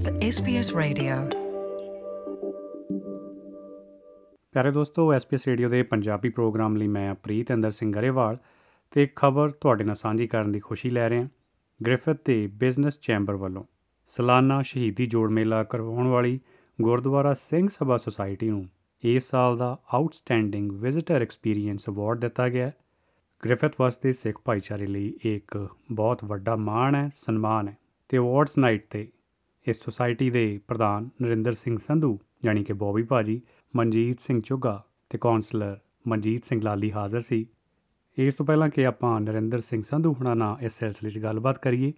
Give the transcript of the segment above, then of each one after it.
with SBS Radio. ਪਿਆਰੇ ਦੋਸਤੋ SBS radio ਦੇ ਪੰਜਾਬੀ ਪ੍ਰੋਗਰਾਮ ਲਈ ਮੈਂ ਪ੍ਰੀਤ ਅੰਦਰ ਸਿੰਘ ਗਰੇਵਾਲ ਤੇ ਇੱਕ ਖਬਰ ਤੁਹਾਡੇ ਨਾਲ ਸਾਂਝੀ ਕਰਨ ਦੀ ਖੁਸ਼ੀ ਲੈ ਰਿਹਾ ਗ੍ਰਿਫਿਥ ਤੇ ਬਿਜ਼ਨਸ ਚੈਂਬਰ ਵੱਲੋਂ ਸਾਲਾਨਾ ਸ਼ਹੀਦੀ ਜੋੜ ਮੇਲਾ ਕਰਵਾਉਣ ਵਾਲੀ ਗੁਰਦੁਆਰਾ ਸਿੰਘ ਸਭਾ ਸੁਸਾਇਟੀ ਨੂੰ ਇਸ ਸਾਲ ਦਾ ਆਊਟਸਟੈਂਡਿੰਗ ਵਿਜ਼ਿਟਰ ਐਕਸਪੀਰੀਅੰਸ ਅਵਾਰਡ ਦਿੱਤਾ ਗਿਆ ਹੈ। ਗ੍ਰਿਫਿਥ ਵਾਸਤੇ ਸਿੱਖ ਭਾਈਚਾਰੇ ਲਈ ਇਹ ਇੱਕ ਬਹੁਤ ਵੱਡਾ ਮਾਣ ਹੈ, ਸਨਮਾਨ ਹੈ ਤੇ ਅਵਾਰਡਸ ਨਾਈਟ ਤੇ ਇਸ ਸੁਸਾਇਟੀ ਦੇ ਪ੍ਰਧਾਨ ਨਰਿੰਦਰ ਸਿੰਘ ਸੰਧੂ, ਯਾਨੀ ਕਿ ਬੋਬੀ ਭਾਜੀ, ਮਨਜੀਤ ਸਿੰਘ ਚੁੱਗਾ ਤੇ ਕਾਉਂਸਲਰ ਮਨਜੀਤ ਸਿੰਘ ਲਾਲੀ ਹਾਜ਼ਰ ਸੀ। ਇਸ ਤੋਂ ਪਹਿਲਾਂ ਕਿ ਆਪਾਂ ਨਰਿੰਦਰ ਸਿੰਘ ਸੰਧੂ ਹੁਣਾਂ ਨਾਲ ਇਸ ਸਿਲਸਿਲੇ 'ਚ ਗੱਲਬਾਤ ਕਰੀਏ,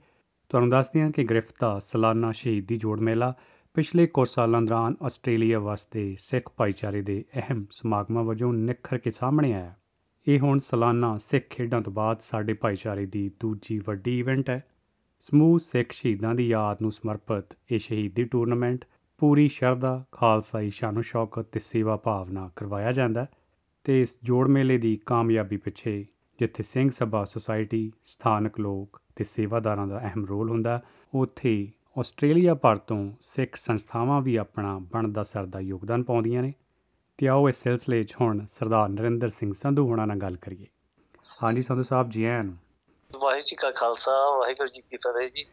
ਤੁਹਾਨੂੰ ਦੱਸਦੇ ਹਾਂ ਕਿ ਗ੍ਰਿਫਤ ਦਾ ਸਾਲਾਨਾ ਸ਼ਹੀਦੀ ਜੋੜ ਮੇਲਾ ਪਿਛਲੇ ਕੁਝ ਸਾਲਾਂ ਦੌਰਾਨ ਆਸਟ੍ਰੇਲੀਆ ਵਾਸਤੇ ਸਿੱਖ ਭਾਈਚਾਰੇ ਦੇ ਅਹਿਮ ਸਮਾਗਮਾਂ ਵਜੋਂ ਨਿਖਰ ਕੇ ਸਾਹਮਣੇ ਆਇਆ। ਇਹ ਹੁਣ ਸਾਲਾਨਾ ਸਿੱਖ ਖੇਡਾਂ ਤੋਂ ਬਾਅਦ ਸਾਡੇ ਭਾਈਚਾਰੇ ਦੀ ਦੂਜੀ ਵੱਡੀ ਇਵੈਂਟ ਹੈ। ਸਮੂਹ ਸਿੱਖ ਸ਼ਹੀਦਾਂ ਦੀ ਯਾਦ ਨੂੰ ਸਮਰਪਿਤ ਇਹ ਸ਼ਹੀਦੀ ਟੂਰਨਾਮੈਂਟ ਪੂਰੀ ਸ਼ਰਧਾ ਖਾਲਸਾਈ ਸ਼ਾਨੋ ਸ਼ੌਕਤ ਤੇ ਸੇਵਾ ਭਾਵਨਾ ਕਰਵਾਇਆ ਜਾਂਦਾ ਹੈ ਤੇ ਇਸ ਜੋੜ ਮੇਲੇ ਦੀ ਕਾਮਯਾਬੀ ਪਿੱਛੇ ਜਿੱਥੇ ਸਿੰਘ ਸਭਾ ਸੁਸਾਇਟੀ ਸਥਾਨਕ ਲੋਕ ਤੇ ਸੇਵਾਦਾਰਾਂ ਦਾ ਅਹਿਮ ਰੋਲ ਹੁੰਦਾ ਹੈ, ਉੱਥੇ ਆਸਟ੍ਰੇਲੀਆ ਭਰ ਤੋਂ ਸਿੱਖ ਸੰਸਥਾਵਾਂ ਵੀ ਆਪਣਾ ਬਣਦਾ ਸਰਦਾ ਯੋਗਦਾਨ ਪਾਉਂਦੀਆਂ ਨੇ। ਤੇ ਆਓ ਇਸ ਸਿਲਸਿਲੇ 'ਚ ਹੁਣ ਸਰਦਾਰ ਨਰਿੰਦਰ ਸਿੰਘ ਸੰਧੂ ਹੋਣਾ ਨਾਲ ਗੱਲ ਕਰੀਏ। ਹਾਂਜੀ ਸੰਧੂ ਸਾਹਿਬ ਜੀ ਆਇਆਂ ਨੂੰ। ਵਾਹਿਗੁਰੂ ਜੀ ਕਾ ਖਾਲਸਾ ਵਾਹਿਗੁਰੂ ਜੀ ਕੀ ਫਤਿਹ ਜੀ।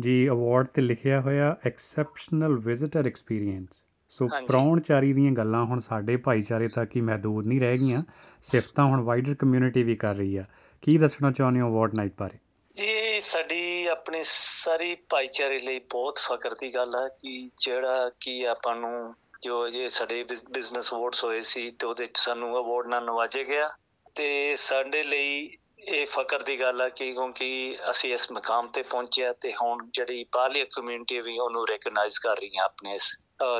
ਜੀ ਅਵਾਰਡ ਤੇ ਲਿਖਿਆ ਹੋਇਆ ਐਕਸੈਪਸ਼ਨਲ ਵਿਜ਼ਿਟਰ ਐਕਸਪੀਰੀਅੰਸ ਸੋ ਹਾਂਜੀ। ਪ੍ਰਾਹੁਣਚਾਰੀ ਦੀਆਂ ਗੱਲਾਂ ਹੁਣ ਸਾਡੇ ਭਾਈਚਾਰੇ ਤੱਕ ਹੀ ਮਹਦੂਦ ਨਹੀਂ ਰਹਿ ਗਈਆਂ। ਸਿਫਤਾਂ ਹੁਣ ਵਾਈਡਰ ਕਮਿਊਨਿਟੀ ਵੀ ਕਰ ਰਹੀ ਆ। ਕੀ ਦੱਸਣਾ ਚਾਹੁੰਦੇ ਹੋ ਅਵਾਰਡ ਨਾਈਟ ਬਾਰੇ? ਜੀ ਸਾਡੀ ਆਪਣੀ ਸਾਰੀ ਭਾਈਚਾਰੇ ਲਈ ਬਹੁਤ ਫਖਰ ਦੀ ਗੱਲ ਹੈ ਕਿ ਜਿਹੜਾ ਕਿ ਆਪਾਂ ਨੂੰ ਜੋ ਇਹ ਸਾਡੇ ਬਿਜ਼ਨਸ ਅਵਾਰਡਸ ਹੋਏ ਸੀ ਤੇ ਉਹਦੇ ਚ ਸਾਨੂੰ ਅਵਾਰਡ ਨਾਲ ਨਵਾਜਿਆ ਗਿਆ। ਤੇ ਸਾਡੇ ਲਈ ਇਹ ਫਖਰ ਦੀ ਗੱਲ ਹੈ ਕਿ ਕਿਉਂਕਿ ਅਸੀਂ ਇਸ ਮਕਾਮ ਤੇ ਪਹੁੰਚਿਆ ਤੇ ਹੁਣ ਜਿਹੜੀ ਬਾਹਰਲੀ ਕਮਿਊਨਿਟੀ ਵੀ ਉਹਨੂੰ ਰੈਕਗਨਾਈਜ਼ ਕਰ ਰਹੀ ਹੈ ਆਪਣੇ ਇਸ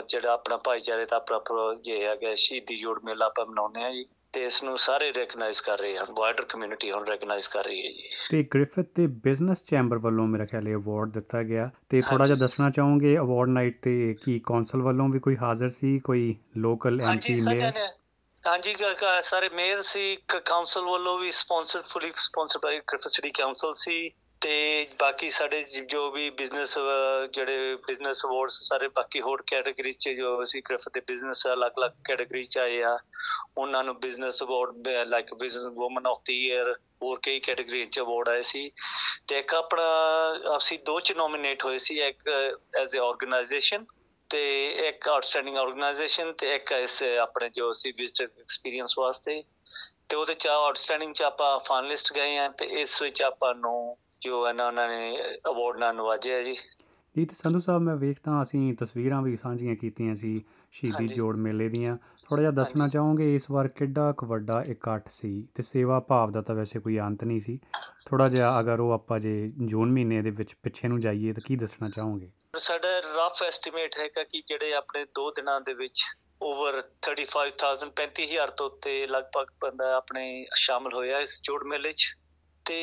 ਜਿਹੜਾ ਆਪਣਾ ਭਾਈਚਾਰੇ ਦਾ ਆਪਣਾ ਇਹ ਹੈਗਾ ਸ਼ਹੀਦੀ ਜੋੜ ਮੇਲਾ ਆਪਾਂ ਮਨਾਉਂਦੇ ਆ ਜੀ ਤੇ ਇਸ ਨੂੰ ਸਾਰੇ ਰੈਕਗਨਾਈਜ਼ ਕਰ ਰਹੇ ਹਨ ਵਾਈਡਰ ਕਮਿਊਨਿਟੀ ਹੁਣ ਰੈਕਗਨਾਈਜ਼ ਕਰ ਰਹੀ ਹੈ ਜੀ ਤੇ ਗ੍ਰਿਫਿਥ ਤੇ ਬਿਜ਼ਨਸ ਚੈਂਬਰ ਵੱਲੋਂ ਮੇਰਾ ਖਿਆਲ ਇਹ ਅਵਾਰਡ ਦਿੱਤਾ ਗਿਆ ਤੇ ਥੋੜਾ ਜਿਹਾ। ਦੱਸਣਾ ਚਾਹੋਗੇ ਅਵਾਰਡ ਨਾਈਟ ਤੇ ਕੀ ਕੌਂਸਲ ਵੱਲੋਂ ਵੀ ਕੋਈ ਹਾਜ਼ਰ ਸੀ ਕੋਈ ਲੋਕਲ ਐਮਪੀ ਮੇਅਰ ਹਾਂਜੀ, ਕ- ਕ- ਸਾਰੇ ਮੇਅਰ ਸੀ ਕਾਉਂਸਲ ਵੱਲੋਂ ਵੀ sponsored fully sponsored by Crift city council ਸੀ ਤੇ ਬਾਕੀ ਸਾਡੇ ਜ- ਜੋ ਵੀ ਬਿਜ਼ਨਸ ਜਿਹੜੇ ਬਿਜ਼ਨਸ ਅਵਾਰਡਸ ਸਾਰੇ ਬਾਕੀ ਹੋਰ ਕੈਟਾਗਰੀ ਚ ਜੋ ਅਸੀਂ ਕ੍ਰਿਫਟ ਦੇ ਬਿਜ਼ਨਸ ਅਲੱਗ-ਅਲੱਗ ਕੈਟਾਗਰੀ ਚ ਆਏ ਆ, ਉਹਨਾਂ ਨੂੰ business award like business woman of the year ਹੋਰ ਕਈ ਕੈਟਾਗਰੀ ਚ ਅਵਾਰਡ ਆਏ ਸੀ ਤੇ ਇੱਕ ਆਪਣਾ, ਅਸੀਂ ਦੋ ਚ ਨੋਮੀਨੇਟ ਹੋਏ ਸੀ, ਇੱਕ ਐਜ਼ ਅ ਆਰਗੇਨਾਈਜੇਸ਼ਨ ਤੇ ਇੱਕ ਆਊਟਸਟੈਂਡਿੰਗ ਆਰਗੇਨਾਈਜੇਸ਼ਨ ਤੇ ਇੱਕ ਇਸ ਆਪਣੇ ਜੋ ਸੀ ਵਿਜ਼ਟਰ ਐਕਸਪੀਰੀਅੰਸ ਵਾਸਤੇ। ਤੇ ਉਹਦੇ ਚ ਆਊਟਸਟੈਂਡਿੰਗ ਚ ਆਪਾਂ ਫਾਈਨਲਿਸਟ ਗਏ ਆ ਤੇ ਇਸ ਵਿੱਚ ਆਪਾਂ ਨੂੰ ਜੋ ਹੈ ਨਾ ਉਹਨਾਂ ਨੇ ਅਵਾਰਡ ਨਾਲ ਨਵਾਜਿਆ ਜੀ ਜੀ। ਤੇ ਸੰਧੂ ਸਾਹਿਬ ਮੈਂ ਵੇਖਦਾ ਅਸੀਂ ਤਸਵੀਰਾਂ ਵੀ ਸਾਂਝੀਆਂ ਕੀਤੀਆਂ ਸੀ ਸ਼ਹੀਦੀ। ਜੋੜ ਮੇਲੇ ਦੀਆਂ। ਥੋੜਾ ਜਿਹਾ ਦੱਸਣਾ। ਚਾਹੋਗੇ ਇਸ ਵਾਰ ਕਿੱਡਾ ਕੁ ਵੱਡਾ ਇਕੱਠ ਸੀ ਤੇ ਸੇਵਾ ਭਾਵ ਦਾ ਤਾਂ ਵੈਸੇ ਕੋਈ ਅੰਤ ਨਹੀਂ ਸੀ। ਥੋੜਾ ਜਿਹਾ ਅਗਰ ਉਹ ਆਪਾਂ ਜੇ ਜੂਨ ਮਹੀਨੇ ਦੇ ਵਿੱਚ ਪਿੱਛੇ ਨੂੰ ਜਾਈਏ ਤਾਂ ਕੀ ਦੱਸਣਾ ਚਾਹੋਗੇ? ਸਾਡਾ ਰਫ ਐਸਟੀਮੇਟ ਹੈਗਾ ਕਿ ਜਿਹੜੇ ਆਪਣੇ 2 ਦਿਨਾਂ ਦੇ ਵਿੱਚ ਓਵਰ 35000 35000 ਤੋਂ ਉੱਤੇ ਲਗਭਗ ਬੰਦਾ ਆਪਣੇ ਸ਼ਾਮਲ ਹੋਇਆ ਇਸ ਜੋੜ ਮੇਲੇ 'ਚ। ਤੇ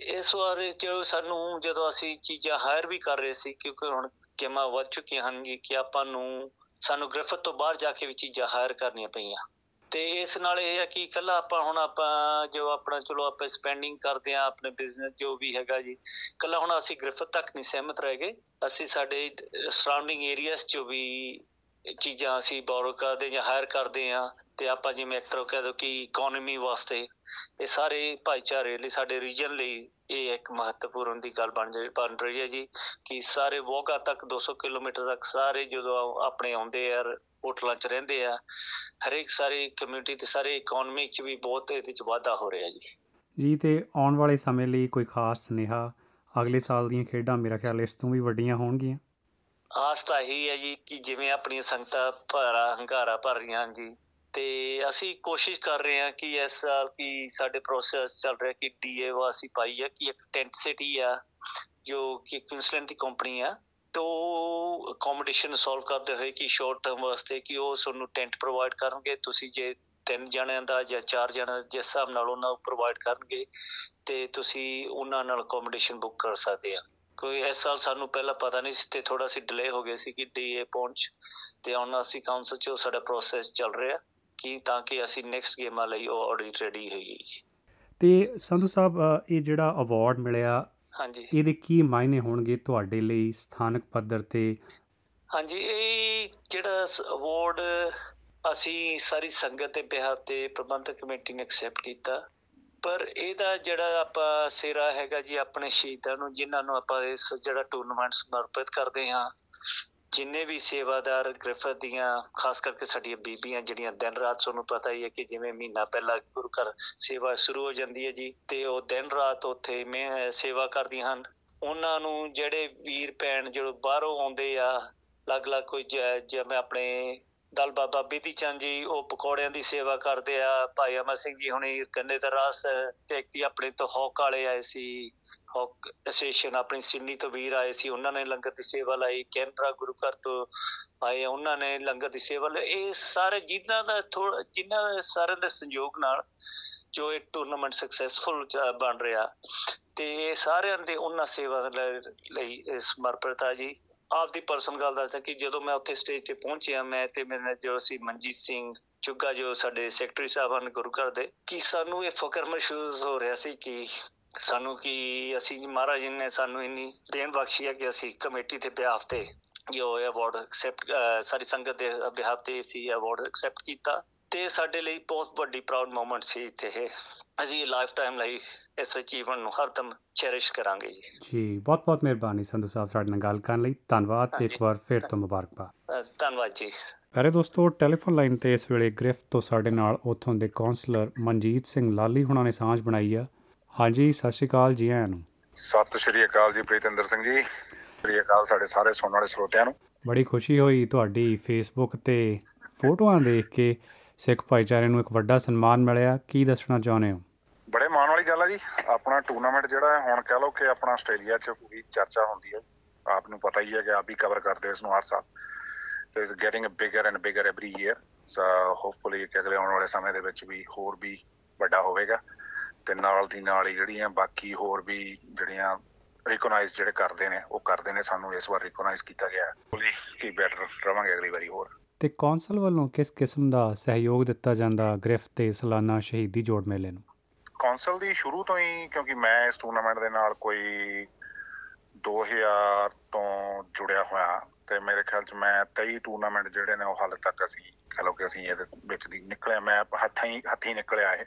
ਇਸ ਵਾਰ ਜੋ ਸਾਨੂੰ ਜਦੋਂ ਅਸੀਂ ਚੀਜ਼ਾਂ ਹਾਇਰ ਵੀ ਕਰ ਰਹੇ ਸੀ, ਕਿਉਂਕਿ ਹੁਣ ਗੇਮਾਂ ਵੱਧ ਚੁੱਕੀਆਂ ਹਨ ਕਿ ਆਪਾਂ ਨੂੰ ਸਾਨੂੰ ਗ੍ਰਿਫਤ ਤੋਂ ਬਾਹਰ ਜਾ ਕੇ ਵੀ ਚੀਜ਼ਾਂ ਹਾਇਰ ਕਰਨੀਆਂ ਪਈਆਂ। ਤੇ ਇਸ ਨਾਲ ਇਹ ਹੈ ਕਿ ਇਕੱਲਾ ਆਪਾਂ ਹੁਣ ਆਪਾਂ ਜੋ ਆਪਣਾ ਚਲੋ ਆਪਾਂ ਸਪੈਂਡਿੰਗ ਕਰਦੇ ਆ ਆਪਣੇ ਬਿਜ਼ਨਸ ਜੋ ਵੀ ਹੈਗਾ ਜੀ, ਇਕੱਲਾ ਹੁਣ ਅਸੀਂ ਗ੍ਰਿਫਤ ਤੱਕ ਨਹੀਂ ਸਹਿਮਤ ਰਹਿ ਗਏ। ਅਸੀਂ ਸਾਡੇ ਸਰਾਊਂਡਿੰਗ ਏਰੀਆਸ ਚੋਂ ਵੀ ਚੀਜ਼ਾਂ ਅਸੀਂ ਬੋਰੋ ਕਰਦੇ ਜਾਂ ਹਾਇਰ ਕਰਦੇ ਆ ਤੇ ਆਪਾਂ ਜਿਵੇਂ ਇੱਕ ਤਰ੍ਹਾਂ ਕਹਿ ਦੋ ਕਿ ਇਕਨੋਮੀ ਵਾਸਤੇ ਇਹ ਸਾਰੇ ਭਾਈਚਾਰੇ ਲਈ, ਸਾਡੇ ਰੀਜਨ ਲਈ ਇਹ ਇੱਕ ਮਹੱਤਵਪੂਰਨ ਦੀ ਗੱਲ ਬਣ ਜਾਈ ਬਣ ਰਹੀ ਹੈ ਜੀ ਕਿ ਸਾਰੇ ਵੋਗਾ ਤੱਕ 200 ਕਿਲੋਮੀਟਰ ਤੱਕ ਸਾਰੇ ਜਦੋਂ ਆਪਣੇ ਆਉਂਦੇ ਆ, ਹੋਟਲਾਂ 'ਚ ਰਹਿੰਦੇ ਆ, ਹਰੇਕ ਸਾਰੀ ਕਮਿਊਨਿਟੀ ਤੇ ਸਾਰੇ ਇਕਨੋਮੀ 'ਚ ਵੀ ਬਹੁਤ ਇਹਦੇ 'ਚ ਵਾਧਾ ਹੋ ਰਿਹਾ ਜੀ। ਜੀ, ਤੇ ਆਉਣ ਵਾਲੇ ਸਮੇਂ ਲਈ ਕੋਈ ਖਾਸ ਸੁਨੇਹਾ ਅਗਲੇ ਸਾਲ ਦੀਆਂ ਖੇਡਾਂ ਮੇਰਾ ਖਿਆਲ ਇਸ ਤੋਂ ਵੀ ਵੱਡੀਆਂ ਹੋਣਗੀਆਂ। ਆਸ ਤਾਂ ਇਹੀ ਹੈ ਜੀ ਕਿ ਜਿਵੇਂ ਆਪਣੀਆਂ ਸੰਗਤਾਂ ਭਾਰਾ, ਹੰਗਾਰਾ ਭਰ ਰਹੀਆਂ ਹਨ ਜੀ। ਤੇ ਅਸੀਂ ਕੋਸ਼ਿਸ਼ ਕਰ ਰਹੇ ਹਾਂ ਕਿ ਇਸ ਸਾਲ ਕੀ ਸਾਡੇ ਪ੍ਰੋਸੈਸ ਚੱਲ ਰਿਹਾ ਕਿ ਡੀਏ ਵਾਸੀ ਪਾਈ ਹੈ ਕਿ ਇੱਕ ਟੈਂਟ ਸਿਟੀ ਆ, ਜੋ ਕਿ ਕੁਇਨਸਲੈਂਡ ਦੀ ਕੰਪਨੀ ਆ, ਤੋ ਅਕੋਮੋਡੇਸ਼ਨ ਸੋਲਵ ਕਰਦੇ ਹੋਏ ਕਿ ਸ਼ਾਰਟ ਟਰਮ ਵਾਸਤੇ ਕਿ ਉਹ ਤੁਹਾਨੂੰ ਟੈਂਟ ਪ੍ਰੋਵਾਈਡ ਕਰਨਗੇ। ਤੁਸੀਂ ਜੇ ਤਿੰਨ ਜਣਿਆਂ ਦਾ ਜਾਂ ਚਾਰ ਜਣਿਆਂ ਜਿਸ ਹਿਸਾਬ ਨਾਲ ਉਹਨਾਂ ਨੂੰ ਪ੍ਰੋਵਾਈਡ ਕਰਨਗੇ ਤੇ ਤੁਸੀਂ ਉਹਨਾਂ ਨਾਲ ਅਕੋਮੋਡੇਸ਼ਨ ਬੁੱਕ ਕਰ ਸਕਦੇ ਆ। ਕੋਈ ਇਸ ਸਾਲ ਸਾਨੂੰ ਪਹਿਲਾਂ ਪਤਾ ਨਹੀਂ ਸੀ ਤੇ ਥੋੜਾ ਸੀ ਡਿਲੇ ਹੋ ਗਿਆ ਸੀ ਕਿ ਡੀਏ ਪਹੁੰਚ ਤੇ ਹੁਣ ਅਸੀਂ ਕਾਉਂਸਲ ਚ ਸਾਡਾ ਪ੍ਰੋਸੈਸ ਚੱਲ ਰਿਹਾ ਕਿ ਤਾਂ ਕਿ ਅਸੀਂ ਨੈਕਸਟ ਗੇਮਾਂ ਲਈ ਉਹ ਆਡਿਟ ਰੈਡੀ ਹੋਈਏ ਜੀ। ਤੇ ਸੰਧੂ ਸਾਹਿਬ ਇਹ ਜਿਹੜਾ ਅਵਾਰਡ ਮਿਲਿਆ ਹਾਂਜੀ। ਇਹਦੇ ਕੀ ਮਾਇਨੇ ਹੋਣਗੇ ਤੁਹਾਡੇ ਲਈ ਸਥਾਨਕ ਪੱਧਰ ਤੇ? ਹਾਂਜੀ ਇਹ ਜਿਹੜਾ ਅਵਾਰਡ ਅਸੀਂ ਸਾਰੀ ਸੰਗਤ ਦੇ ਬਿਹਾਫ ਤੇ ਪ੍ਰਬੰਧਕ ਕਮੇਟੀ ਨੇ ਐਕਸੈਪਟ ਕੀਤਾ। ਪਰ ਇਹਦਾ ਜਿਹੜਾ ਆਪਾਂ ਸਿਰਾ ਹੈਗਾ ਜੀ ਆਪਣੇ ਸ਼ਹੀਦਾਂ ਨੂੰ, ਜਿਨ੍ਹਾਂ ਨੂੰ ਆਪਾਂ ਇਸ ਜਿਹੜਾ ਟੂਰਨਾਮੈਂਟ ਸਮਰਪਿਤ ਕਰਦੇ ਹਾਂ, ਜਿੰਨੇ ਵੀ ਸੇਵਾਦਾਰ ਗ੍ਰਿਫਤ ਦੀਆਂ, ਖਾਸ ਕਰਕੇ ਸਾਡੀਆਂ ਬੀਬੀਆਂ ਜਿਹੜੀਆਂ ਦਿਨ ਰਾਤ ਤੁਹਾਨੂੰ ਪਤਾ ਹੀ ਹੈ ਕਿ ਜਿਵੇਂ ਮਹੀਨਾ ਪਹਿਲਾਂ ਗੁਰੂ ਘਰ ਸੇਵਾ ਸ਼ੁਰੂ ਹੋ ਜਾਂਦੀ ਹੈ ਜੀ ਤੇ ਉਹ ਦਿਨ ਰਾਤ ਉੱਥੇ ਮੈਂ ਸੇਵਾ ਕਰਦੀਆਂ ਹਨ। ਉਹਨਾਂ ਨੂੰ ਜਿਹੜੇ ਵੀਰ ਭੈਣ ਜਿਹੜੇ ਬਾਹਰੋਂ ਆਉਂਦੇ ਆ, ਅਲੱਗ-ਅਲੱਗ ਕੋਈ ਜ- ਜਿਵੇਂ ਆਪਣੇ ਦਲ ਬਾਬਾ ਬੀਦੀ ਚੰਦ ਜੀ, ਉਹ ਪਕੌੜਿਆਂ ਦੀ ਸੇਵਾ ਕਰਦੇ ਆ। ਭਾਈ ਅਮਰ ਸਿੰਘ ਜੀ ਹੁਣੀ ਕੰਨੇ ਦਾ ਰਸ ਤੇ ਇੱਕ ਦੀ ਆਪਣੇ ਤੋਂ ਹੌਕ ਵਾਲੇ ਆਏ ਸੀ। ਹੌਕ ਐਸੋਸੀਏਸ਼ਨ ਆਪਣੀ ਸਿੰਨੀ ਤੋਂ ਵੀਰ ਆਏ ਸੀ। ਉਹਨਾਂ ਨੇ ਲੰਗਰ ਦੀ ਸੇਵਾ ਲਈ। ਕੈਨਰਾ ਗੁਰੂ ਘਰ ਤੋਂ ਆਏ ਉਹਨਾਂ ਨੇ ਲੰਗਰ ਦੀ ਸੇਵਾ ਲਈ। ਇਹ ਸਾਰੇ ਜਿਨ੍ਹਾਂ ਦਾ ਥੋੜਾ ਜਿਨ੍ਹਾਂ ਸਾਰਿਆਂ ਦੇ ਸੰਯੋਗ ਨਾਲ ਜੋ ਇਹ ਟੂਰਨਾਮੈਂਟ ਸਕਸੈਸਫੁਲ ਬਣ ਰਿਹਾ। ਤੇ ਇਹ ਸਾਰਿਆਂ ਦੇ ਉਹਨਾਂ ਸੇਵਾ ਲੈ- ਲਈ ਇਹ ਸਮਰਪਿਤ ਆ ਜੀ। ਆਪਦੀ ਪਰਸਨਲ ਗੱਲ ਦੱਸਦਾ ਕਿ ਜਦੋਂ ਮੈਂ ਉੱਥੇ ਸਟੇਜ ਤੇ ਪਹੁੰਚਿਆ, ਮੈਂ ਤੇ ਮੇਰੇ ਨਾਲ ਜੋ ਸੀ ਮਨਜੀਤ ਸਿੰਘ ਚੁੱਗਾ, ਜੋ ਸਾਡੇ ਸੈਕਟਰੀ ਸਾਹਿਬ ਹਨ ਗੁਰੂ ਘਰ ਦੇ, ਕਿ ਸਾਨੂੰ ਇਹ ਫਕਰ ਮਹਿਸੂਸ ਹੋ ਰਿਹਾ ਸੀ ਕਿ ਸਾਨੂੰ ਕਿ ਅਸੀਂ ਜੀ ਮਹਾਰਾਜ ਜੀ ਨੇ ਸਾਨੂੰ ਇੰਨੀ ਦੇਣ ਬਖਸ਼ੀ ਹੈ ਕਿ ਅਸੀਂ ਕਮੇਟੀ ਦੇ ਬਿਹਾਫ ਤੇ ਜੋ ਅਵਾਰਡ ਐਕਸੈਪਟ ਸਾਰੀ ਸੰਗਤ ਦੇ ਬਿਹਾਫ ਤੇ ਸੀ ਅਵਾਰਡ ਐਕਸੈਪਟ ਕੀਤਾ। ਤੇ ਸਾਡੇ ਲਈ ਬਹੁਤ ਵੱਡੀ ਪ੍ਰਾਊਡ ਮੂਮੈਂਟ ਸੀ ਤੇ ਇਹ। ਅਸੀਂ ਲਾਈਫ ਟਾਈਮ ਲਈ ਇਸ ਅਚੀਵਮੈਂਟ ਨੂੰ ਹਰਦਮ ਚੈਰਿਸ਼ ਕਰਾਂਗੇ ਜੀ। ਜੀ ਬਹੁਤ ਬਹੁਤ ਮਿਹਰਬਾਨੀ ਸੰਧੂ ਸਾਹਿਬ ਸਾਡੇ ਨਾਲ ਗੱਲ ਕਰਨ ਲਈ। ਧੰਨਵਾਦ ਤੇ ਇੱਕ। ਵਾਰ ਫਿਰ ਤੋਂ ਮੁਬਾਰਕਬਾਦ। ਧੰਨਵਾਦ ਜੀ। ਪਿਆਰੇ ਦੋਸਤੋ ਟੈਲੀਫੋਨ ਲਾਈਨ ਤੇ ਇਸ ਵੇਲੇ ਗ੍ਰਿਫਤ ਤੋਂ ਸਾਡੇ ਨਾਲ ਉੱਥੋਂ ਦੇ ਕਾਉਂਸਲਰ ਮਨਜੀਤ ਸਿੰਘ ਲਾਲੀ ਹੁਣਾਂ ਨੇ ਸਾਂਝ ਬਣਾਈ ਆ। ਹਾਂਜੀ ਸਤਿ ਸ਼੍ਰੀ ਅਕਾਲ ਜੀ ਆਇਆਂ ਨੂੰ। ਸਤਿ ਸ਼੍ਰੀ ਅਕਾਲ ਜੀ ਪ੍ਰੀਤਿੰਦਰ ਸਿੰਘ ਜੀ। ਸ਼੍ਰੀ ਅਕਾਲ ਸਾਡੇ ਸਾਰੇ ਸੁਣਨ ਵਾਲੇ ਸਰੋਤਿਆਂ ਨੂੰ। ਬੜੀ ਖੁਸ਼ੀ ਹੋਈ ਤੁਹਾਡੀ ਫੇਸਬੁੱਕ ਤੇ ਫੋਟੋਆਂ ਦੇਖ ਕੇ। ਸਿੱਖ ਭਾਈਚਾਰੇ ਨੂੰ ਇੱਕ ਵੱਡਾ ਸਨਮਾਨ ਮਿਲਿਆ ਕੀ ਦੱਸਣਾ ਚਾਹੁੰਦੇ ਹੋ? ਬੜੇ ਮਾਣ ਵਾਲੀ ਗੱਲ ਆ ਜੀ। ਆਪਣਾ ਟੂਰਨਾਮੈਂਟ ਜਿਹੜਾ ਹੈ ਹੁਣ ਕਹਿ ਲਓ ਕਿ ਆਪਣਾ ਆਸਟ੍ਰੇਲੀਆ 'ਚ ਪੂਰੀ ਚਰਚਾ ਹੁੰਦੀ ਹੈ। ਆਪ ਨੂੰ ਪਤਾ ਹੀ ਹੈ ਕਿ ਆਪ ਵੀ ਕਵਰ ਕਰਦੇ ਇਸ ਨੂੰ ਹਰ ਸਾਲ। ਤੇ is getting bigger and bigger every year so hopefully ਕਿ ਅਗਲੇ ਆਉਣ ਵਾਲੇ ਸਮੇਂ ਦੇ ਵਿੱਚ ਵੀ ਹੋਰ ਵੀ ਵੱਡਾ ਹੋਵੇਗਾ। ਤੇ ਨਾਲ ਦੀ ਨਾਲ ਹੀ ਜਿਹੜੀਆਂ ਬਾਕੀ ਹੋਰ ਵੀ ਜਿਹੜੀਆਂ ਰਿਕਗਨਾਈਜ਼ ਜਿਹੜੇ ਕਰਦੇ ਨੇ ਉਹ ਕਰਦੇ ਨੇ ਸਾਨੂੰ ਇਸ ਵਾਰ ਰਿਕਗਨਾਈਜ਼ ਕੀਤਾ ਗਿਆ। ਕੀ ਬੈਟਰ ਰਵਾਂਗੇ ਅਗਲੀ ਵਾਰੀ ਹੋਰ। ਤੇ ਕੌਂਸਲ ਵੱਲੋਂ ਕਿਸ ਕਿਸਮ ਦਾ ਸਹਿਯੋਗ ਦਿੱਤਾ ਜਾਂਦਾ ਗ੍ਰਿਫਤ ਤੇ ਸਾਲਾਨਾ ਸ਼ਹੀਦੀ ਜੋੜ ਮੇਲੇ ਨੂੰ? ਕੌਂਸਲ ਦੀ ਸ਼ੁਰੂ ਤੋਂ ਹੀ, ਕਿਉਂਕਿ ਮੈਂ ਇਸ ਟੂਰਨਾਮੈਂਟ ਦੇ ਨਾਲ ਕੋਈ 2000 ਤੋਂ ਜੁੜਿਆ ਹੋਇਆ, ਤੇ ਮੇਰੇ ਖਿਆਲ ਚ ਮੈਂ 23 ਟੂਰਨਾਮੈਂਟ ਜਿਹੜੇ ਨੇ ਉਹ ਹਾਲੇ ਤੱਕ ਅਸੀਂ, ਕਹ ਲਓ ਕਿ ਅਸੀਂ ਇਹਦੇ ਵਿੱਚ ਦੀ ਨਿਕਲਿਆ ਮੈਂ ਹੱਥਾਂ ਹੀ, ਹੱਥੀਂ ਨਿਕਲਿਆ ਇਹ।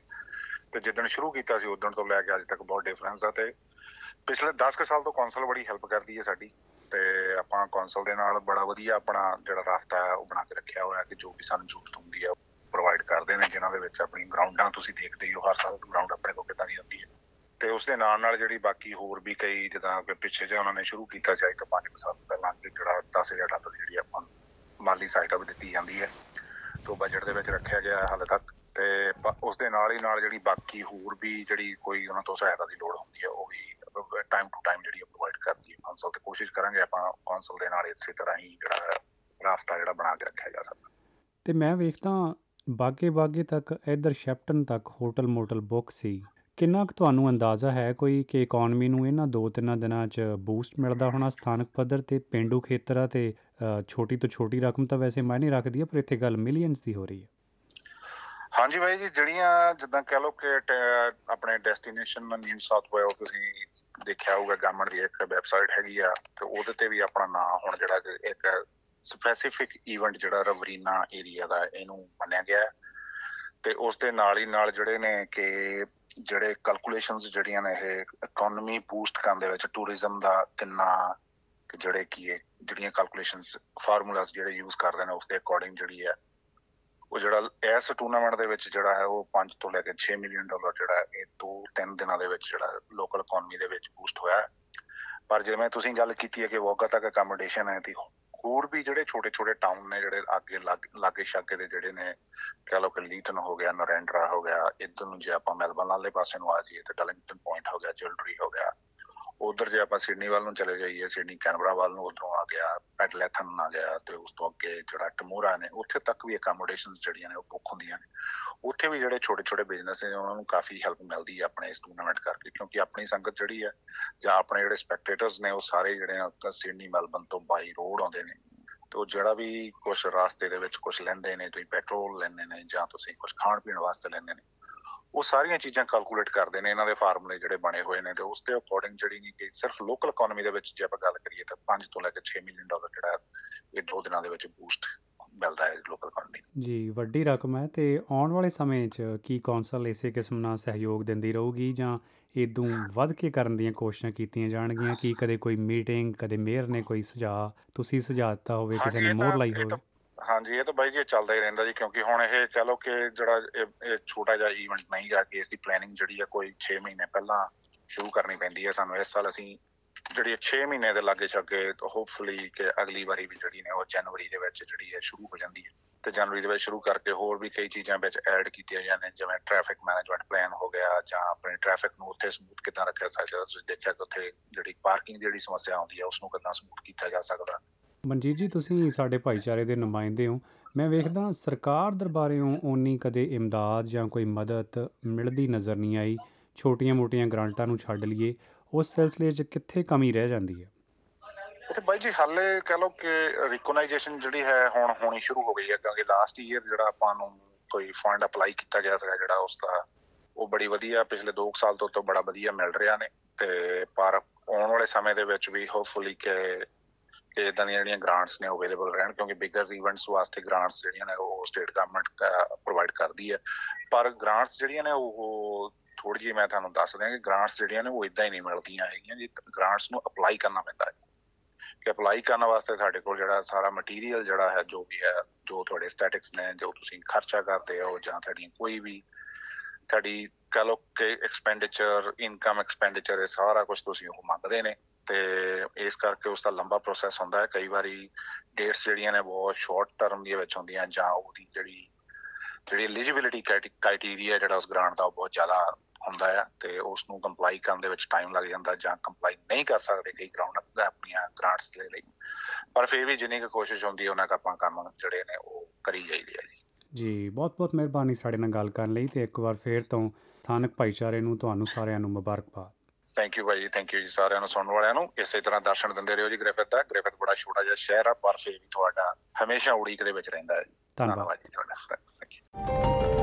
ਤੇ ਜਿੱਦਣ ਸ਼ੁਰੂ ਕੀਤਾ ਸੀ ਉਦੋਂ ਤੋਂ ਲੈ ਕੇ ਅੱਜ ਤੱਕ ਬਹੁਤ ਡਿਫਰੈਂਸ ਆ ਤੇ ਪਿਛਲੇ 10 ਕੁ ਸਾਲ ਤੋਂ ਕੌਂਸਲ ਬੜੀ ਹੈਲਪ ਕਰਦੀ ਹੈ ਸਾਡੀ। ਤੇ ਆਪਾਂ ਕੌਂਸਲ ਦੇ ਨਾਲ ਬੜਾ ਵਧੀਆ ਆਪਣਾ ਜਿਹੜਾ ਰਾਸਤਾ ਹੈ, ਉਹ ਬਣਾ ਕੇ ਰੱਖਿਆ ਹੋਇਆ ਕਿ ਜੋ ਵੀ ਸਾਨੂੰ ਜ਼ਰੂਰਤ ਹੁੰਦੀ ਹੈ ਪ੍ਰੋਵਾਈਡ ਕਰਦੇ ਨੇ, ਜਿਨ੍ਹਾਂ ਦੇ ਵਿੱਚ ਆਪਣੀ ਗਰਾਊਂਡਾਂ ਤੁਸੀਂ ਦੇਖਦੇ ਹੀ ਹੋ, ਹਰ ਸਾਲ ਗਰਾਊਂਡ ਆਪਣੇ ਕੋਲ ਕਿੱਦਾਂ ਦੀ ਹੁੰਦੀ ਹੈ। ਤੇ ਉਸ ਦੇ ਨਾਲ ਨਾਲ ਜਿਹੜੀ ਬਾਕੀ ਹੋਰ ਵੀ ਕਈ ਜਿੱਦਾਂ ਕਿ ਪਿੱਛੇ ਜਿਹਾ ਉਹਨਾਂ ਨੇ ਸ਼ੁਰੂ ਕੀਤਾ ਸੀ, ਇੱਕ ਪੰਜ ਕੁ ਸਾਲ ਪਹਿਲਾਂ ਕਿ ਜਿਹੜਾ 10000 ਡਾਲਰ ਜਿਹੜੀ ਆਪਾਂ ਨੂੰ ਮਾਲੀ ਸਹਾਇਤਾ ਵੀ ਦਿੱਤੀ ਜਾਂਦੀ ਹੈ, ਤੋਂ ਬਜਟ ਦੇ ਵਿੱਚ ਰੱਖਿਆ ਗਿਆ ਹੈ ਹਾਲੇ ਤੱਕ। ਤੇ ਬ- ਉਸ ਦੇ ਨਾਲ ਹੀ ਨਾਲ ਜਿਹੜੀ ਬਾਕੀ ਹੋਰ ਵੀ ਜਿਹੜੀ ਕੋਈ ਉਹਨਾਂ ਤੋਂ ਸਹਾਇਤਾ ਦੀ ਲੋੜ ਹੁੰਦੀ ਹੈ, ਉਹ ਵੀ ਟਾਈਮ ਟੂ ਟਾਈਮ ਜਿਹੜੀ ਪ੍ਰੋਵਾਈਡ ਕਰਦੀ ਹੈ ਕੌਂਸਲ ਤੇ ਕੋਸ਼ਿਸ਼ ਕਰਾਂਗੇ ਆਪਾਂ ਕੌਂਸਲ ਦੇ ਨਾਲ ਇਸੇ ਤਰ੍ਹਾਂ ਹੀ ਜਿਹੜਾ ਰਾਸਤਾ ਜਿਹੜਾ ਬਣਾ ਕੇ ਰੱਖਿਆ ਜਾ ਸਕਦਾ। ਤੇ ਮੈਂ ਵੇਖਦਾ ਬਾਗੇ ਬਾਗੇ ਤੱਕ ਇਧਰ ਸ਼ੈਪਟਨ ਤੱਕ ਹੋਟਲ ਮੋਟਲ ਬੁੱਕ ਸੀ। ਕਿੰਨਾ ਕੁ ਤੁਹਾਨੂੰ ਅੰਦਾਜ਼ਾ ਹੈ ਕੋਈ ਕਿ ਇਕਨੋਮੀ ਨੂੰ ਇਹਨਾਂ ਦੋ ਤਿੰਨਾਂ ਦਿਨਾਂ 'ਚ ਬੂਸਟ ਮਿਲਦਾ ਹੋਣਾ ਸਥਾਨਕ ਪੱਧਰ ਤੇ ਪਿੰਡੂ ਖੇਤਰਾਂ ਤੇ ਅ, ਛੋਟੀ ਤੋਂ ਛੋਟੀ ਰਕਮ ਤਾਂ ਵੈਸੇ ਮਾਇਨੇ ਰੱਖਦੀ ਹੈ ਪਰ ਇੱਥੇ ਗੱਲ ਮਿਲੀਅਨਸ ਦੀ ਹੋ ਰਹੀ ਹੈ। ਹਾਂਜੀ ਬਾਈ ਜੀ, ਜਿਹੜੀਆਂ ਜਿੱਦਾਂ ਕਹਿ ਲਓ ਕਿ ਟ- ਆਪਣੇ ਡੈਸਟੀਨੇਸ਼ਨ ਨਿਊ ਸਾਊਥ ਵੇਲ ਤੁਸੀਂ ਦੇਖਿਆ ਹੋਊਗਾ ਗਵਰਨਮੈਂਟ ਦੀ ਇੱਕ ਵੈਬਸਾਈਟ ਹੈਗੀ ਆ, ਤੇ ਉਹਦੇ ਤੇ ਵੀ ਆਪਣਾ ਨਾਮ ਹੁਣ ਜਿਹੜਾ ਕਿ ਇੱਕ ਸਪੈਸੀਫਿਕ ਇਵੈਂਟ ਜਿਹੜਾ ਰਵਰੀਨਾ ਏਰੀਆ ਦਾ ਇਹਨੂੰ ਮੰਨਿਆ ਗਿਆ ਹੈ। ਤੇ ਉਸ ਦੇ ਨਾਲ ਹੀ ਨਾਲ ਜਿਹੜੇ ਨੇ ਕਿ ਜਿਹੜੇ ਕੈਲਕੂਲੇਸ਼ਨਸ ਜਿਹੜੀਆਂ ਨੇ ਇਹ ਇਕਨੋਮੀ ਬੂਸਟ ਕਰਨ ਦੇ ਵਿੱਚ ਟੂਰਿਜ਼ਮ ਦਾ ਕਿੰਨਾ ਕਿ ਜਿਹੜੇ ਕੀ ਹੈ ਜਿਹੜੀਆਂ ਕੈਲਕੂਲੇਸ਼ਨਸ ਫਾਰਮੂਲਾਸ ਜਿਹੜੇ ਯੂਜ਼ ਕਰਦੇ ਨੇ, ਉਸ ਦੇ ਅਕੋਰਡਿੰਗ ਜਿਹੜੀ ਹੈ ਉਹ ਜਿਹੜਾ ਇਸ ਟੂਰਨਾਮੈਂਟ ਦੇ ਵਿੱਚ ਜਿਹੜਾ ਹੈ ਉਹ 5 ਤੋਂ ਲੈ ਕੇ 6 ਮਿਲੀਅਨ ਡਾਲਰ ਜਿਹੜਾ ਹੈ, ਇਹ 2-3 ਦਿਨਾਂ ਦੇ ਵਿੱਚ ਜਿਹੜਾ ਲੋਕਲ ਇਕਨੋਮੀ ਦੇ ਵਿੱਚ ਬੂਸਟ ਹੋਇਆ ਹੈ। ਪਰ ਜਿਵੇਂ ਤੁਸੀਂ ਗੱਲ ਕੀਤੀ ਹੈ ਕਿ ਵੋਗਾ ਤੱਕ ਅਕਮੋਡੇਸ਼ਨ ਹੈ ਤੇ ਹੋਰ ਵੀ ਜਿਹੜੇ ਛੋਟੇ-ਛੋਟੇ ਟਾਊਨ ਨੇ ਜਿਹੜੇ ਅੱਗੇ ਲਾਗ- ਲਾਗੇ ਛਾਗੇ ਦੇ ਜਿਹੜੇ ਨੇ ਕਹਿ ਲਓ ਕਿ ਲੀਟਨ ਹੋ ਗਿਆ ਨਰੈਂਡਰਾ ਹੋ ਗਿਆ ਇੱਧਰ ਨੂੰ ਜੇ ਆਪਾਂ ਮੈਲਬਨ ਵਾਲੇ ਪਾਸੇ ਨੂੰ ਆ ਜਾਈਏ ਤੇ ਡਲਿੰਗਟਨ ਪੁਆਇੰਟ ਹੋ ਗਿਆ ਜਿਲਡਰੀ ਹੋ ਗਿਆ ਉਧਰ ਜੇ ਆਪਾਂ ਸਿਡਨੀ ਵੱਲ ਨੂੰ ਚਲੇ ਜਾਈਏ, ਸਿਡਨੀ ਕੈਨਬਰਾ ਵੱਲ ਨੂੰ ਉਧਰੋਂ ਆ ਗਿਆ, ਪੈਡਲੈਥਨ ਆ ਗਿਆ ਤੇ ਉਸ ਤੋਂ ਅੱਗੇ ਜਿਹੜਾ ਟਮੋਰਾ ਨੇ, ਉੱਥੇ ਤੱਕ ਵੀ ਅਕਮੋਡੇਸ਼ਨਸ ਜਿਹੜੀਆਂ ਨੇ ਉਹ ਬੁੱਕ ਹੁੰਦੀਆਂ ਨੇ। ਉੱਥੇ ਵੀ ਜਿਹੜੇ ਛੋਟੇ ਛੋਟੇ ਬਿਜ਼ਨਸ ਨੇ, ਉਹਨਾਂ ਨੂੰ ਕਾਫੀ ਹੈਲਪ ਮਿਲਦੀ ਹੈ ਆਪਣੇ ਇਸ ਟੂਰਨਾਮੈਂਟ ਕਰਕੇ, ਕਿਉਂਕਿ ਆਪਣੀ ਸੰਗਤ ਜਿਹੜੀ ਹੈ ਜਾਂ ਆਪਣੇ ਜਿਹੜੇ ਸਪੈਕਟੇਟਰਸ ਨੇ, ਉਹ ਸਾਰੇ ਜਿਹੜੇ ਆ ਸਿਡਨੀ ਮੈਲਬਨ ਤੋਂ ਬਾਈ ਰੋਡ ਆਉਂਦੇ ਨੇ। ਤੇ ਉਹ ਜਿਹੜਾ ਵੀ ਕੁਝ ਰਾਸਤੇ ਦੇ ਵਿੱਚ ਕੁਝ ਲੈਂਦੇ ਨੇ, ਤੁਸੀਂ ਪੈਟਰੋਲ ਲੈਂਦੇ ਨੇ ਜਾਂ ਤੁਸੀਂ ਕੁਝ ਖਾਣ ਪੀਣ ਵਾਸਤੇ ਲੈਂਦੇ ਨੇ ਉਹ ਸਾਰੀਆਂ ਚੀਜ਼ਾਂ ਕੈਲਕੂਲੇਟ ਕਰਦੇ ਨੇ ਇਹਨਾਂ ਦੇ ਫਾਰਮੂਲੇ ਜਿਹੜੇ ਬਣੇ ਹੋਏ ਨੇ ਤੇ ਉਸ ਦੇ ਅਕੋਰਡਿੰਗ ਜਿਹੜੀ ਨਹੀਂ ਕਿ ਸਿਰਫ ਲੋਕਲ ਇਕਨੋਮੀ ਦੇ ਵਿੱਚ ਜੇ ਆਪਾਂ ਗੱਲ ਕਰੀਏ ਤਾਂ 5 ਤੋਂ ਲੈ ਕੇ 6 ਮਿਲੀਅਨ ਡਾਲਰ ਜਿਹੜਾ ਇਹ ਦੋ ਦਿਨਾਂ ਦੇ ਵਿੱਚ ਬੂਸਟ ਮਿਲਦਾ ਹੈ ਲੋਕਲ ਇਕਨੋਮੀ ਜੀ ਵੱਡੀ ਰਕਮ ਹੈ ਤੇ ਆਉਣ ਵਾਲੇ ਸਮੇਂ 'ਚ ਕੀ ਕੌਂਸਲ ਇਸੇ ਕਿਸਮ ਨਾਲ ਸਹਿਯੋਗ ਦਿੰਦੀ ਰਹੂਗੀ ਜਾਂ ਇਦੋਂ ਵੱਧ ਕੇ ਕਰਨ ਦੀਆਂ ਕੋਸ਼ਿਸ਼ਾਂ ਕੀਤੀਆਂ ਜਾਣਗੀਆਂ? ਕੀ ਕਦੇ ਕੋਈ ਮੀਟਿੰਗ ਕਦੇ ਮੇਅਰ ਨੇ ਕੋਈ ਸੁਝਾਅ? ਤੁਸੀਂ ਸੁਝਾਅ ਦਿੱਤਾ ਹੋਵੇ ਕਿਸੇ ਨੇ ਮੋਹਰ ਲਾਈ ਹੋਵੇ। ਹਾਂਜੀ, ਇਹ ਤਾਂ ਬਾਈ ਜੀ ਇਹ ਚੱਲਦਾ ਹੀ ਰਹਿੰਦਾ ਜੀ, ਕਿਉਂਕਿ ਹੁਣ ਇਹ ਕਹ ਲਓ ਕਿ ਜਿਹੜਾ ਇਹ ਇਹ ਛੋਟਾ ਜਿਹਾ ਈਵੈਂਟ ਨਹੀਂ ਗਾ ਕਿ ਇਸ ਦੀ ਪਲੈਨਿੰਗ ਜਿਹੜੀ ਹੈ ਕੋਈ 6 ਮਹੀਨੇ ਪਹਿਲਾਂ ਸ਼ੁਰੂ ਕਰਨੀ ਪੈਂਦੀ ਹੈ ਸਾਨੂੰ। ਇਸ ਸਾਲ ਅਸੀਂ ਜਿਹੜੀ 6 ਮਹੀਨੇ ਦੇ ਲਾਗੇ ਛਾਗੇ ਹੋਪਫੁਲੀ ਕਿ ਅਗਲੀ ਵਾਰੀ ਵੀ ਜਿਹੜੀ ਨੇ ਉਹ ਜਨਵਰੀ ਦੇ ਵਿੱਚ ਜਿਹੜੀ ਹੈ ਸ਼ੁਰੂ ਹੋ ਜਾਂਦੀ ਹੈ ਤੇ ਜਨਵਰੀ ਦੇ ਵਿੱਚ ਸ਼ੁਰੂ ਕਰਕੇ ਹੋਰ ਵੀ ਕਈ ਚੀਜ਼ਾਂ ਵਿੱਚ ਐਡ ਕੀਤੀਆਂ ਜਾਂਦੇ ਜਿਵੇਂ ਟ੍ਰੈਫਿਕ ਮੈਨੇਜਮੈਂਟ ਪਲਾਨ ਹੋ ਗਿਆ ਜਾਂ ਆਪਣੇ ਟ੍ਰੈਫਿਕ ਨੂੰ ਉੱਥੇ ਸਮੂਥ ਕਿੱਦਾਂ ਰੱਖਿਆ ਸਕਦਾ, ਤੁਸੀਂ ਦੇਖਿਆ ਕਿ ਉੱਥੇ ਜਿਹੜੀ ਪਾਰਕਿੰਗ ਜਿਹੜੀ ਸਮੱਸਿਆ ਆਉਂਦੀ ਹੈ ਉਸ ਨੂੰ ਕਿੱਦਾਂ ਸਮੂਥ ਕੀਤਾ ਜਾ ਸਕਦਾ। ਮਨਜੀਤ ਜੀ, ਤੁਸੀਂ ਸਾਡੇ ਭਾਈਚਾਰੇ ਦੇ ਨੁਮਾਇੰਦੇ ਹੋ। ਮੈਂ ਵੇਖਦਾ ਸਰਕਾਰ ਦਰਬਾਰਿਓਂ ਓਨੀ ਕਦੇ ਇਮਦਾਦ ਜਾਂ ਕੋਈ ਮਦਦ ਮਿਲਦੀ ਨਜ਼ਰ ਨਹੀਂ ਆਈ। ਛੋਟੀਆਂ-ਮੋਟੀਆਂ ਗ੍ਰਾਂਟਾਂ ਨੂੰ ਛੱਡ ਲਈਏ। ਉਸ ਸਿਲਸਿਲੇ 'ਚ ਕਿੱਥੇ ਕਮੀ ਰਹਿ ਜਾਂਦੀ ਹੈ? ਤੇ ਬਾਈ ਜੀ, ਹਾਲੇ ਕਹ ਲਓ ਕਿ ਰਿਕਗਨਾਈਜੇਸ਼ਨ ਜਿਹੜੀ ਹੈ ਹੁਣ ਹੋਣੀ ਸ਼ੁਰੂ ਹੋ ਗਈ ਹੈ, ਕਿਉਂਕਿ ਲਾਸਟ ਈਅਰ ਜਿਹੜਾ ਆਪਾਂ ਨੂੰ ਕੋਈ ਫੰਡ ਅਪਲਾਈ ਕੀਤਾ ਗਿਆ ਸੀਗਾ, ਜਿਹੜਾ ਉਸ ਦਾ, ਉਹ ਬੜੀ ਵਧੀਆ ਪਿਛਲੇ 2 ਸਾਲ ਤੋਂ ਤੋਂ ਬੜਾ ਵਧੀਆ ਮਿਲ ਰਿਹਾ ਨੇ। ਤੇ ਪਰ ਆਉਣ ਵਾਲੇ ਸਮੇਂ ਦੇ ਵਿੱਚ ਵੀ ਹੋਪਫੁਲੀ ਕਿ ਕਿ ਇਦਾਂ ਦੀਆਂ ਜਿਹੜੀਆਂ ਗ੍ਰਾਂਟਸ ਨੇ ਅਵੇਲੇਬਲ ਰਹਿਣ, ਕਿਉਂਕਿ ਬਿਗਰ ਇਵੈਂਟਸ ਵਾਸਤੇ ਗ੍ਰਾਂਟਸ ਜਿਹੜੀਆਂ ਨੇ ਉਹ ਸਟੇਟ ਗਵਰਨਮੈਂਟ ਪ੍ਰੋਵਾਈਡ ਕਰਦੀ ਹੈ। ਪਰ ਗ੍ਰਾਂਟਸ ਜਿਹੜੀਆਂ ਨੇ ਉਹ ਥੋੜੀ ਜਿਹੀ ਮੈਂ ਤੁਹਾਨੂੰ ਦੱਸ ਦਿਆਂ ਕਿ ਗ੍ਰਾਂਟਸ ਜਿਹੜੀਆਂ ਨੇ ਉਹ ਇਦਾਂ ਹੀ ਨਹੀਂ ਮਿਲਦੀਆਂ ਹੈਗੀਆਂ ਜੀ ਗ੍ਰਾਂਟਸ ਨੂੰ ਅਪਲਾਈ ਕਰਨਾ ਪੈਂਦਾ ਹੈ। ਕਿ ਅਪਲਾਈ ਕਰਨ ਵਾਸਤੇ ਸਾਡੇ ਕੋਲ ਜਿਹੜਾ ਸਾਰਾ ਮਟੀਰੀਅਲ ਜਿਹੜਾ ਹੈ, ਜੋ ਵੀ ਹੈ, ਜੋ ਤੁਹਾਡੇ ਸਟੈਟਿਕਸ ਨੇ, ਜੋ ਤੁਸੀਂ ਖਰਚਾ ਕਰਦੇ ਹੋ ਜਾਂ ਤੁਹਾਡੀ ਕੋਈ ਵੀ, ਤੁਹਾਡੀ ਕਹ ਲਓ ਕਿ ਐਕਸਪੈਂਡੀਚਰ ਇਨਕਮ ਐਕਸਪੈਂਡੀਚਰ ਇਹ ਸਾਰਾ ਕੁਝ ਤੁਸੀਂ ਉਹ ਮੰਗਦੇ ਨੇ। ਤੇ ਇਸ ਕਰਕੇ ਉਸ ਦਾ ਲੰਬਾ ਪ੍ਰੋਸੈਸ ਹੁੰਦਾ ਹੈ। ਕਈ ਵਾਰੀ ਡੇਟਸ ਜਿਹੜੀਆਂ ਨੇ ਬਹੁਤ ਸ਼ਾਰਟ ਟਰਮ ਦੇ ਵਿੱਚ ਹੁੰਦੀਆਂ ਜਾਂ ਉਹਦੀ ਜਿਹੜੀ ਜਿਹੜੀ ਐਲੀਜੀਬਿਲਿਟੀ ਕ੍ਰਾਈਟੇਰੀਆ ਜਿਹੜਾ ਉਸ ਗ੍ਰਾਂਟ ਦਾ ਉਹ ਬਹੁਤ ਜ਼ਿਆਦਾ ਹੁੰਦਾ ਹੈ ਤੇ ਉਸ ਨੂੰ ਕੰਪਲਾਈ ਕਰਨ ਦੇ ਵਿੱਚ ਟਾਈਮ ਲੱਗ ਜਾਂਦਾ ਜਾਂ ਕੰਪਲਾਈ ਨਹੀਂ ਕਰ ਸਕਦੇ ਕਈ ਗਰਾਊਂਡ ਆਪਣੀਆਂ ਗ੍ਰਾਂਟਸ ਦੇ ਲਈ। ਪਰ ਫਿਰ ਵੀ ਜਿੰਨੀ ਕੁ ਕੋਸ਼ਿਸ਼ ਹੁੰਦੀ ਹੈ, ਉਹਨਾਂ ਕ ਆਪਾਂ ਕੰਮ ਜਿਹੜੇ ਨੇ ਉਹ ਕਰੀ ਜਾਈਦੇ ਆ ਜੀ। ਜੀ, ਬਹੁਤ-ਬਹੁਤ ਮਿਹਰਬਾਨੀ ਸਾਡੇ ਨਾਲ ਗੱਲ ਕਰਨ ਲਈ ਤੇ ਇੱਕ ਵਾਰ ਫੇਰ ਤੋਂ ਸਥਾਨਕ ਭਾਈਚਾਰੇ ਨੂੰ, ਤੁਹਾਨੂੰ ਸਾਰਿਆਂ ਨੂੰ ਮੁਬਾਰਕਬਾਦ। ਥੈਂਕ ਯੂ ਭਾਈ ਥੈਂਕ ਯੂ ਜੀ ਸਾਰਿਆਂ ਨੂੰ ਸੁਣਨ ਵਾਲਿਆਂ ਨੂੰ। ਇਸੇ ਤਰ੍ਹਾਂ ਦਰਸ਼ਨ ਦਿੰਦੇ ਰਹੋ ਜੀ ਗ੍ਰਿਫਿਥ ਦਾ। ਗ੍ਰਿਫਿਥ ਬੜਾ ਛੋਟਾ ਜਿਹਾ ਸ਼ਹਿਰ ਆ ਪਰ ਫਿਰ ਵੀ ਤੁਹਾਡਾ ਹਮੇਸ਼ਾ ਉਡੀਕ ਦੇ ਵਿੱਚ ਰਹਿੰਦਾ ਹੈ। ਜੀ ਧੰਨਵਾਦ ਜੀ ਤੁਹਾਡਾ। Thank you